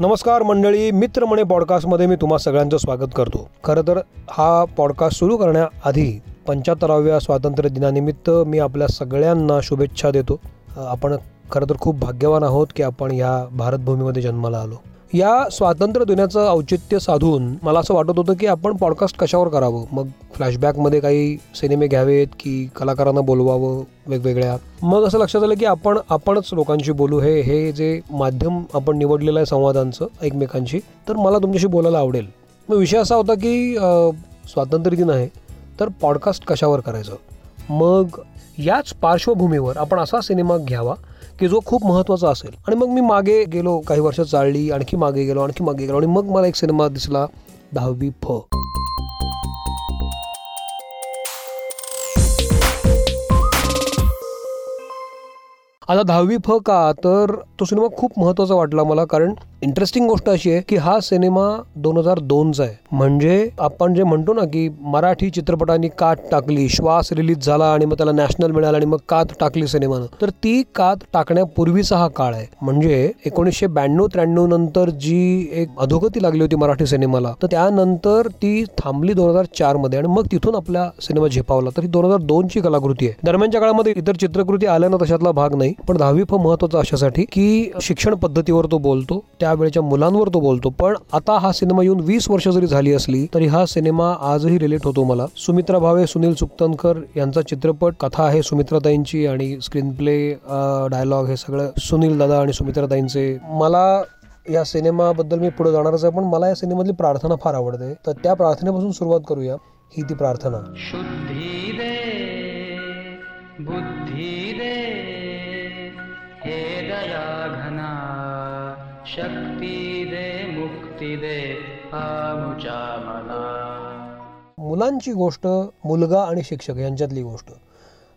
नमस्कार मंडळी मित्रमणे पॉडकास्टमध्ये मी तुम्हा सगळ्यांचं स्वागत करतो. खरं तर हा पॉडकास्ट सुरू करण्याआधी पंच्याहत्तराव्या स्वातंत्र्य दिनानिमित्त मी आपल्या सगळ्यांना शुभेच्छा देतो. आपण खरं तर खूप भाग्यवान आहोत की आपण या भारतभूमीमध्ये जन्माला आलो. या स्वातंत्र्य दिनाचं औचित्य साधून मला असं वाटत होतं की आपण पॉडकास्ट कशावर करावं? मग फ्लॅशबॅकमध्ये काही सिनेमे घ्यावेत की कलाकारांना बोलवावं वेगवेगळ्या? मग असं लक्षात आलं की आपण आपणच लोकांशी बोलू. हे हे जे माध्यम आपण निवडलेलं आहे संवादांचं एकमेकांशी तर मला तुमच्याशी बोलायला आवडेल. मग विषय असा होता की स्वातंत्र्य दिन आहे तर पॉडकास्ट कशावर करायचं? मग याच पार्श्वभूमीवर आपण असा सिनेमा घ्यावा की जो खूप महत्त्वाचा असेल. आणि मग मी मागे गेलो काही वर्ष चालली आणखी मागे गेलो आणखी मागे गेलो आणि मग मला एक सिनेमा दिसला दहावी फ. आता दहावी फ का? तर तो सिनेमा खूप महत्त्वाचा वाटला मला कारण इंटरेस्टिंग गोष्ट अशी आहे की हा सिनेमा दोन हजार दोनचा आहे. म्हणजे आपण जे म्हणतो ना की मराठी चित्रपटांनी कात टाकली श्वास रिलीज झाला आणि मग त्याला नॅशनल मिळाला आणि मग कात टाकली सिनेमानं. तर ती कात टाकण्यापूर्वीचा हा काळ आहे. म्हणजे एकोणीसशे ब्याण्णव त्र्याण्णव नंतर जी एक अधोगती लागली होती मराठी सिनेमाला तर त्यानंतर ती थांबली दोन हजार चारमध्ये आणि मग तिथून आपला सिनेमा झेपावला. तर ही दोन हजार दोन ची कलाकृती आहे. दरम्यानच्या काळामध्ये इतर चित्रकृती आल्या ना तशातला भाग नाही पण दहावी फ महत्त्वाचा अशासाठी की शिक्षण पद्धतीवर तो बोलतो त्या त्यावेळेच्या मुलांवर तो बोलतो. पण आता हा सिनेमा येऊन वीस वर्ष जरी झाली असली तरी हा सिनेमा आजही रिलेट होतो मला. सुमित्रा भावे सुनील सुक्तनकर यांचा चित्रपट कथा आहे सुमित्राताईंची आणि स्क्रीन प्ले डायलॉग हे सगळं सुनील दादा आणि सुमित्राताईंचे. मला या सिनेमाबद्दल मी पुढे जाणारच आहे पण मला या सिनेमातली प्रार्थना फार आवडते. तर त्या प्रार्थनेपासून सुरुवात करूया. ही ती प्रार्थना. शुद्धी दे बुद्धी दे हे दया घना शक्ती दे मुक्ती दे आमच्या मला मुलांची गोष्ट मुलगा आणि शिक्षक यांच्यातली गोष्ट.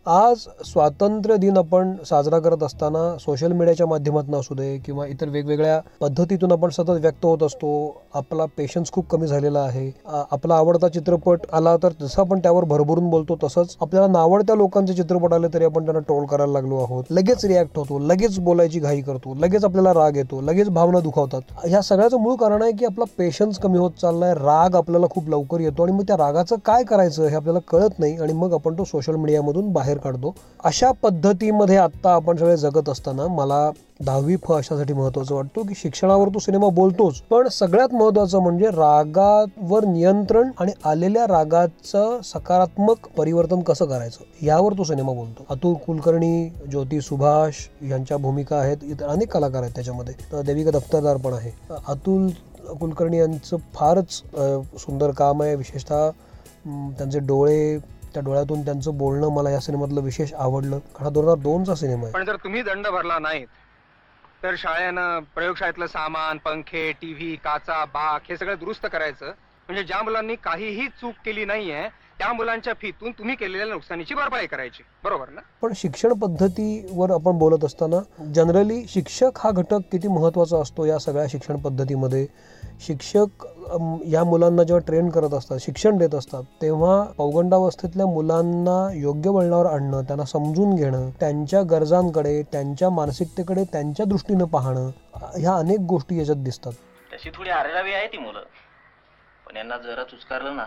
आज स्वातंत्र्य दिन आपण साजरा करत असताना सोशल मीडियाच्या माध्यमातून असू दे किंवा इतर वेगवेगळ्या पद्धतीतून आपण सतत व्यक्त होत असतो आपला पेशन्स खूप कमी झालेला आहे. आपला आवडता चित्रपट आला तर जसं आपण त्यावर भरभरून बोलतो तसंच आपल्याला नावडत्या लोकांचे चित्रपट आले तरी आपण त्यांना ट्रोल करायला लागलो आहोत. लगेच रिॲक्ट होतो लगेच बोलायची घाई करतो लगेच आपल्याला राग येतो लगेच भावना दुखावतात. ह्या सगळ्याचं मूळ कारण आहे की आपला पेशन्स कमी होत चाललाय राग आपल्याला खूप लवकर येतो आणि मग त्या रागाचं काय करायचं हे आपल्याला कळत नाही आणि मग आपण तो सोशल मीडियामधून बाहेर बाहेर काढतो. अशा पद्धतीमध्ये आत्ता आपण सगळे जगत असताना मला दहावी फ अशासाठी महत्वाचं वाटतो की शिक्षणावर तो सिनेमा बोलतोच. पण सगळ्यात महत्वाचं म्हणजे रागावर नियंत्रण आणि आलेल्या रागाचं सकारात्मक परिवर्तन कसं करायचं यावर तो सिनेमा बोलतो. अतुल कुलकर्णी ज्योती सुभाष यांच्या भूमिका आहेत इतर अनेक कलाकार आहेत त्याच्यामध्ये. देविका दफ्तरदार पण आहे. अतुल कुलकर्णी यांचं फारच सुंदर काम आहे. विशेषतः त्यांचे डोळे त्या डोळ्यातून त्यांचं बोलणं मला या सिनेमातलं विशेष आवडलं. कारण दोन हजार दोनचा सिनेमा आहे. पण जर तुम्ही दंड भरला नाहीत तर शाळेनं प्रयोगशाळेतलं सामान पंखे टीव्ही काचा बाक हे सगळं दुरुस्त करायचं. म्हणजे ज्या मुलांनी काहीही चूक केली नाहीये त्या मुलांच्या फीतून तुम्ही केलेल्या नुकसानीची भरपाई करायची. बरोबर ना? पण शिक्षण पद्धतीवर आपण बोलत असताना जनरली शिक्षक हा घटक किती महत्त्वाचा असतो या सगळ्या शिक्षण पद्धतीमध्ये? शिक्षक या मुलांना जेव्हा ट्रेन करत असतात शिक्षण देत असतात तेव्हा पौगंडावस्थेतल्या मुलांना योग्य वळणावर आणणं त्यांना समजून घेणं त्यांच्या गरजांकडे त्यांच्या मानसिकतेकडे त्यांच्या दृष्टीनं पाहणं ह्या अनेक गोष्टी याच्यात दिसतात. तशी थोडी आरेरावी आहे ती मुलं. पण यांना जरा चुचकारलं ना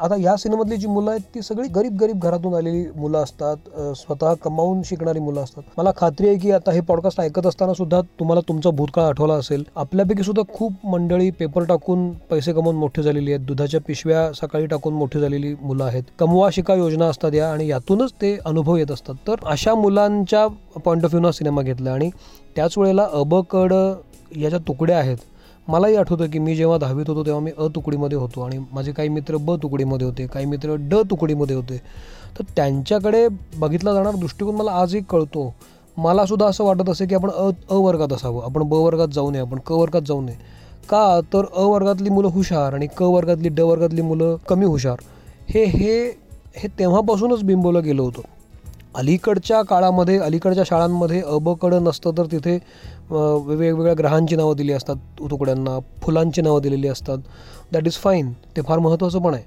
आता या सिनेमातली जी मुलं आहेत ती सगळी गरीब गरीब घरातून आलेली मुलं असतात स्वतः कमावून शिकणारी मुलं असतात. मला खात्री आहे की आता हे पॉडकास्ट ऐकत असताना सुद्धा तुम्हाला तुमचा भूतकाळ आठवला असेल. आपल्यापैकी सुद्धा खूप मंडळी पेपर टाकून पैसे कमवून मोठी झालेली आहेत. दुधाच्या पिशव्या सकाळी टाकून मोठी झालेली मुलं आहेत. कमवा शिका योजना असतात या आणि यातूनच ते अनुभव येत असतात. तर अशा मुलांच्या पॉईंट ऑफ व्ह्यूनं सिनेमा घेतला आणि त्याच वेळेला अबकड याच्या तुकड्या आहेत. मलाही आठवतं की मी जेव्हा दहावीत होतो तेव्हा मी अ तुकडीमध्ये होतो आणि माझे काही मित्र ब तुकडीमध्ये होते काही मित्र ड तुकडीमध्ये होते. तर त्यांच्याकडे बघितला जाणारा दृष्टिकोन मला आजही कळतो. मलासुद्धा असं वाटत असे की आपण अ अ वर्गात असावं आपण ब वर्गात जाऊ नये आपण क वर्गात जाऊ नये. का? तर अ वर्गातली मुलं हुशार आणि क वर्गातली ड वर्गातली मुलं कमी हुशार. हे हे हे तेव्हापासूनच बिंबवलं गेलं होतं. अलीकडच्या काळामध्ये अलीकडच्या शाळांमध्ये अबकडं नसतं तर तिथे वेगवेगळ्या ग्रहांची नावं दिली असतात तुकड्यांना फुलांची नावं दिलेली असतात. दॅट इज फाईन ते फार महत्त्वाचं पण आहे.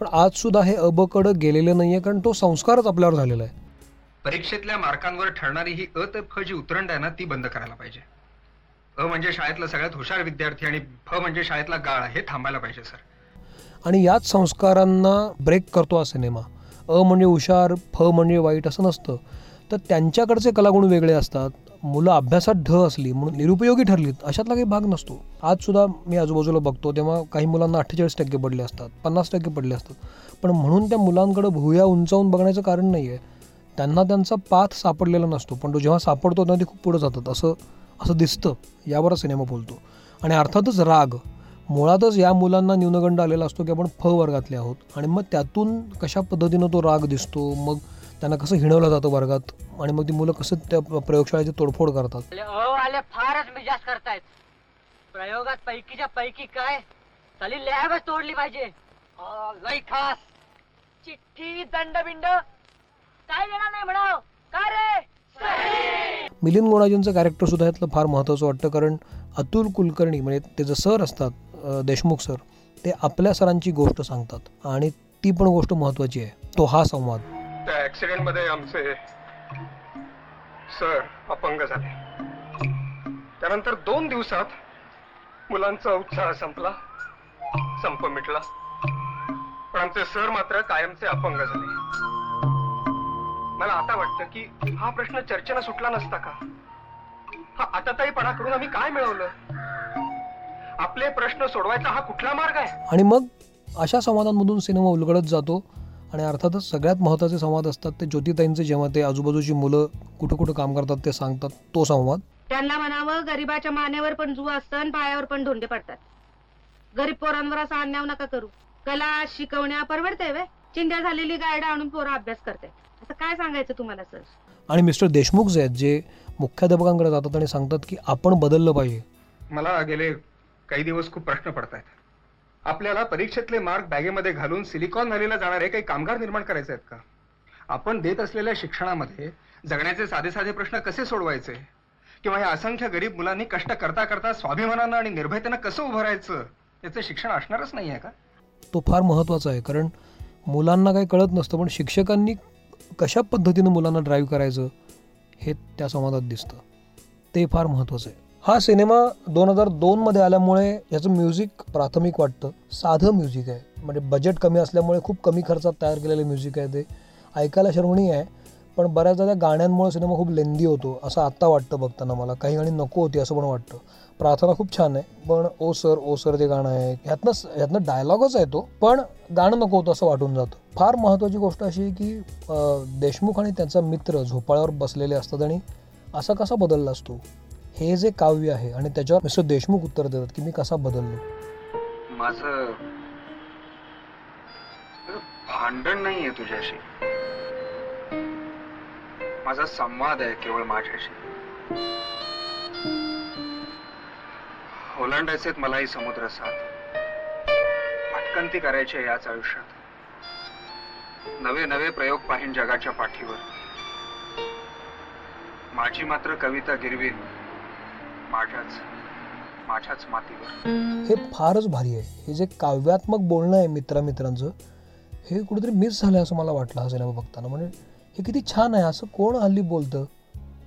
पण आजसुद्धा हे अबकडं गेलेलं नाही आहे कारण तो संस्कारच आपल्यावर झालेला आहे. परीक्षेतल्या मार्कांवर ठरणारी ही अ जी उतरंड आहे ना ती बंद करायला पाहिजे. अ म्हणजे शाळेतला सगळ्यात हुशार विद्यार्थी आणि फ म्हणजे शाळेतला गाळ हे थांबायला पाहिजे सर. आणि याच संस्कारांना ब्रेक करतो हा सिनेमा. अ म्हणजे हुशार फ म्हणजे वाईट असं नसतं. तर त्यांच्याकडचे कलागुण वेगळे असतात. मुलं अभ्यासात ढ असली म्हणून निरुपयोगी ठरलीत अशातला काही भाग नसतो. आजसुद्धा मी आजूबाजूला बघतो तेव्हा काही मुलांना अठ्ठेचाळीस टक्के पडले असतात पन्नास टक्के पडले असतात. पण म्हणून त्या मुलांकडे भुया उंचावून बघण्याचं कारण नाही आहे त्यांना त्यांचा पाथ सापडलेला नसतो पण तो जेव्हा सापडतो तेव्हा ते खूप पुढे जातात असं असं दिसतं यावर सिनेमा बोलतो. आणि अर्थातच राग मुळातच या मुलांना न्यूनगंड आलेला असतो की आपण फ वर्गातले आहोत. आणि मग त्यातून कशा पद्धतीनं तो राग दिसतो मग त्यांना कसं हिणवलं जातं वर्गात आणि मग ती मुलं कसं त्या प्रयोगशाळेची तोडफोड करतात. आले अ आले फारच मिजाज करतायत. प्रयोगात पैकीच्या पैकी काय? चाली लॅबच तोडली पाहिजे. लई खास. चिठ्ठी दंडबिंड. काय देणार नाही म्हणाव? काय रे? मिलिंद गुणाजींचं कॅरेक्टर सुद्धा यातलं फार महत्त्वाचं वाटतं कारण अतुल कुलकर्णी म्हणजे ते जे सर असतात देशमुख सर ते आपल्या सरांची गोष्ट सांगतात आणि ती पण गोष्ट महत्वाची आहे. तो हा संवाद. त्या ऍक्सिडेंटमध्ये आमचे सर अपंग झाले. त्यानंतर दोन दिवसात मुलांचा उत्साह संपला संप मिटला. पण आमचे सर मात्र कायमचे अपंग झाले. मला आता वाटतं की हा प्रश्न चर्चेनं सुटला नसता का? हा आताताईपणा करून आम्ही काय मिळवलं? आपले प्रश्न सोडवायचा हा कुठला मार्ग आहे? आणि मग अशा संवादांमधून सिनेमा उलगडत जातो आणि अर्थातच सगळ्यात महत्त्वाचे संवाद असतात ते ज्योतिताईंचे जेव्हा ते आजूबाजूची मुलं कुठं कुठं काम करतात ते सांगतात तो संवाद. त्यांना म्हणावं गरीबाच्या मानेवर पण जू असतं पायावर पण धोंडे पडतात. गरीब पोरांवर असा अन्याय नका करू. कला शिकवण्या परवडते वे चिंध्या झालेली गायडा आणून पोरं अभ्यास करते. आता काय सांगायचं तुम्हाला सर? आणि मिस्टर देशमुख जे आहेत जे मुख्याध्यापकांकडे जातात आणि सांगतात की आपण बदललं पाहिजे. मला गेले काही दिवस खूप प्रश्न पडत आहेत आपल्याला परीक्षेतले मार्क बॅगेमध्ये घालून सिलिकॉन व्हॅलीला जाणारे काही कामगार निर्माण करायचे आहेत का? आपण देत असलेल्या शिक्षणामध्ये जगण्याचे साधे साधे प्रश्न कसे सोडवायचे? किंवा या असंख्य गरीब मुलांनी कष्ट करता करता स्वाभिमानानं आणि निर्भयतेनं कसं उभं राहायचं याचं शिक्षण असणारच नाही आहे का? तो फार महत्त्वाचा आहे कारण मुलांना काही कळत नसतं पण शिक्षकांनी कशा पद्धतीनं मुलांना ड्राईव्ह करायचं हे त्या संवादात दिसतं. ते फार महत्त्वाचं आहे. हा सिनेमा दोन हजार दोनमध्ये आल्यामुळे याचं म्युझिक प्राथमिक वाटतं. साधं म्युझिक आहे. म्हणजे बजेट कमी असल्यामुळे खूप कमी खर्चात तयार केलेलं म्युझिक आहे ते. ऐकायला शरवणी आहे पण बऱ्याचदा त्या गाण्यांमुळे सिनेमा खूप लेंदी होतो असं आत्ता वाटतं बघताना मला. काही गाणी नको होती असं पण वाटतं. प्रार्थना खूप छान आहे पण ओ सर ओ सर जे गाणं आहे. ह्यातनं ह्यातनं डायलॉगच आहे तो पण गाणं नको होतं असं वाटून जातं. फार महत्त्वाची गोष्ट अशी आहे की देशमुख आणि त्यांचा मित्र झोपाळ्यावर बसलेले असतात आणि असा कसा बदलला असतो हे जे काव्य आहे आणि त्याच्यावर मिस्टर देशमुख उत्तर देतात की मी कसा बदललो. माझं भांडण नाहीये तुझ्याशी. माझा संवाद आहे केवळ माझ्याशी. ओलांडायचेत मलाही समुद्र साथ. भटकंती करायची आहे याच आयुष्यात. नवे नवे प्रयोग पाहीन जगाच्या पाठीवर. माझी मात्र कविता गिरवीन. माझ्याच माझ्याच मातीवर. हे फारच भारी आहे. हे जे काव्यात्मक बोलणं आहे मित्रामित्रांचं हे कुठेतरी मिस झालं असं मला वाटलं हा सिनेमा बघताना. म्हणजे हे किती छान आहे. असं कोण हल्ली बोलतं?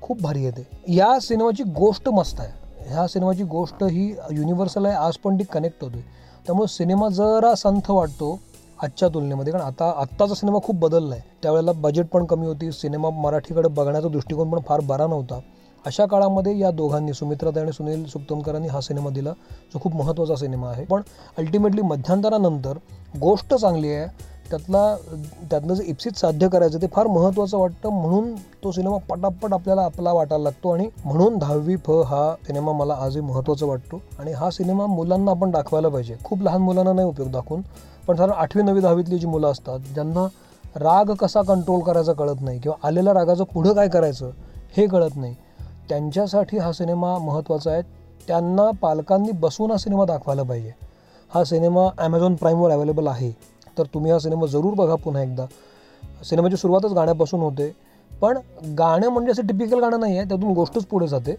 खूप भारी आहे ते. या सिनेमाची गोष्ट मस्त आहे. ह्या सिनेमाची गोष्ट ही युनिव्हर्सल आहे. आज पण ती कनेक्ट होते त्यामुळे सिनेमा जरा संथ वाटतो आजच्या तुलनेमध्ये. कारण आता आत्ताचा सिनेमा खूप बदलला आहे त्यावेळेला बजेट पण कमी होती. सिनेमा मराठीकडे बघण्याचा दृष्टिकोन पण फार बरा नव्हता. अशा काळामध्ये या दोघांनी सुमित्राताई आणि सुनील सुक्तमकरांनी हा सिनेमा दिला जो खूप महत्त्वाचा सिनेमा आहे. पण अल्टिमेटली मध्यंतरानंतर गोष्ट चांगली आहे त्यातला त्यातनं जे इप्सित साध्य करायचं ते फार महत्त्वाचं वाटतं म्हणून तो सिनेमा पटापट आपल्याला आपला वाटायला लागतो आणि म्हणून दहावी फ हा सिनेमा मला आजही महत्त्वाचा वाटतो. आणि हा सिनेमा मुलांना आपण दाखवायला पाहिजे. खूप लहान मुलांना नाही उपयोग दाखवून पण साधारण आठवी नवी दहावीतली जी मुलं असतात ज्यांना राग कसा कंट्रोल करायचा कळत नाही किंवा आलेल्या रागाचं पुढं काय करायचं हे कळत नाही. त्यांच्यासाठी हा सिनेमा महत्त्वाचा आहे. त्यांना पालकांनी बसून हा सिनेमा दाखवायला पाहिजे. हा सिनेमा ॲमेझॉन प्राईमवर अवेलेबल आहे. तर तुम्ही हा सिनेमा जरूर बघा पुन्हा एकदा. सिनेमाची सुरुवातच गाण्यापासून होते. पण गाणं म्हणजे असं टिपिकल गाणं नाही आहे त्यातून गोष्टच पुढे जाते.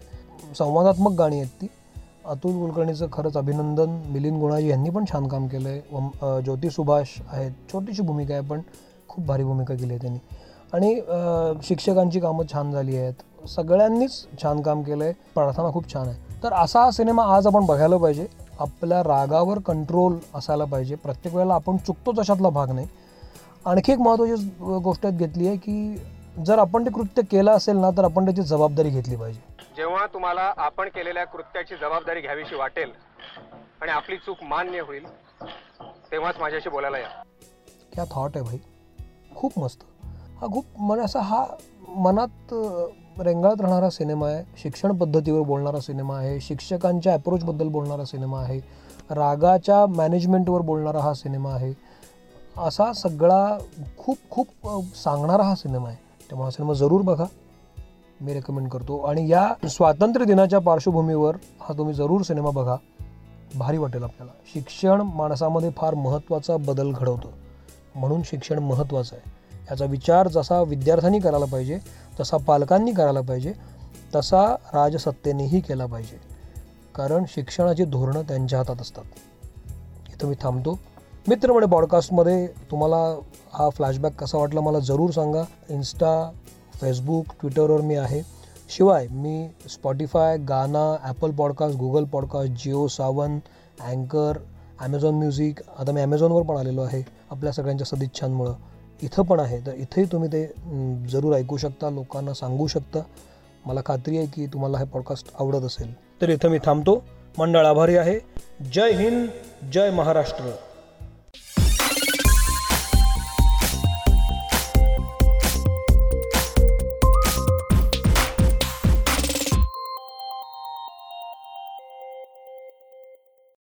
संवादात्मक गाणी आहेत ती. अतुल कुलकर्णीचं खरंच अभिनंदन. मिलिंद गुणाजी यांनी पण छान काम केलं आहे ज्योती सुभाष आहेत. छोटीशी भूमिका आहे पण खूप भारी भूमिका केली आहे त्यांनी. आणि शिक्षकांची कामं छान झाली आहेत. सगळ्यांनीच छान काम केलं आहे प्रार्थना खूप छान आहे. तर असा हा सिनेमा आज आपण बघायला पाहिजे. आपल्या रागावर कंट्रोल असायला पाहिजे. प्रत्येक वेळेला आपण चुकतो तशातला भाग नाही. आणखी एक महत्त्वाची गोष्ट घेतली आहे की जर आपण ते कृत्य केलं असेल ना तर आपण त्याची जबाबदारी घेतली पाहिजे. जेव्हा तुम्हाला आपण केलेल्या कृत्याची जबाबदारी घ्यावीशी वाटेल आणि आपली चूक मान्य होईल तेव्हाच माझ्याशी बोलायला या. क्या थॉट आहे भाई? खूप मस्त. हा खूप म्हणजे असा हा मनात रेंगाळत राहणारा सिनेमा आहे शिक्षण पद्धतीवर बोलणारा सिनेमा आहे शिक्षकांच्या अप्रोचबद्दल बोलणारा सिनेमा आहे रागाच्या मॅनेजमेंटवर बोलणारा हा सिनेमा आहे. असा सगळा खूप खूप सांगणारा हा सिनेमा आहे. त्यामुळे हा सिनेमा जरूर बघा. मी रेकमेंड करतो. आणि या स्वातंत्र्य दिनाच्या पार्श्वभूमीवर हा तुम्ही जरूर सिनेमा बघा. भारी वाटेल आपल्याला. शिक्षण माणसामध्ये फार महत्त्वाचा बदल घडवतं. म्हणून शिक्षण महत्त्वाचं आहे. याचा विचार जसा विद्यार्थ्यांनी करायला पाहिजे तसा पालकांनी करायला पाहिजे तसा राजसत्तेनेही केला पाहिजे. कारण शिक्षणाची धोरणं त्यांच्या हातात असतात. इथं मी थांबतो. मित्रमणे पॉडकास्टमध्ये तुम्हाला हा फ्लॅशबॅक कसा वाटला मला जरूर सांगा. इन्स्टा फेसबुक ट्विटरवर मी आहे. शिवाय मी Spotify Gaana Apple podcast Google podcast Jio Saavn अँकर ॲमेझॉन म्युझिक आता मी ॲमेझॉनवर पण आलेलो आहे. आपल्या सगळ्यांच्या सदिच्छांमुळं. इथं पण आहे. तर इथेही तुम्ही ते जरूर ऐकू शकता लोकांना सांगू शकता. मला खात्री आहे की तुम्हाला हे पॉडकास्ट आवडत असेल. तर इथं मी थांबतो. मंडळ आभारी आहे. जय हिंद जय महाराष्ट्र.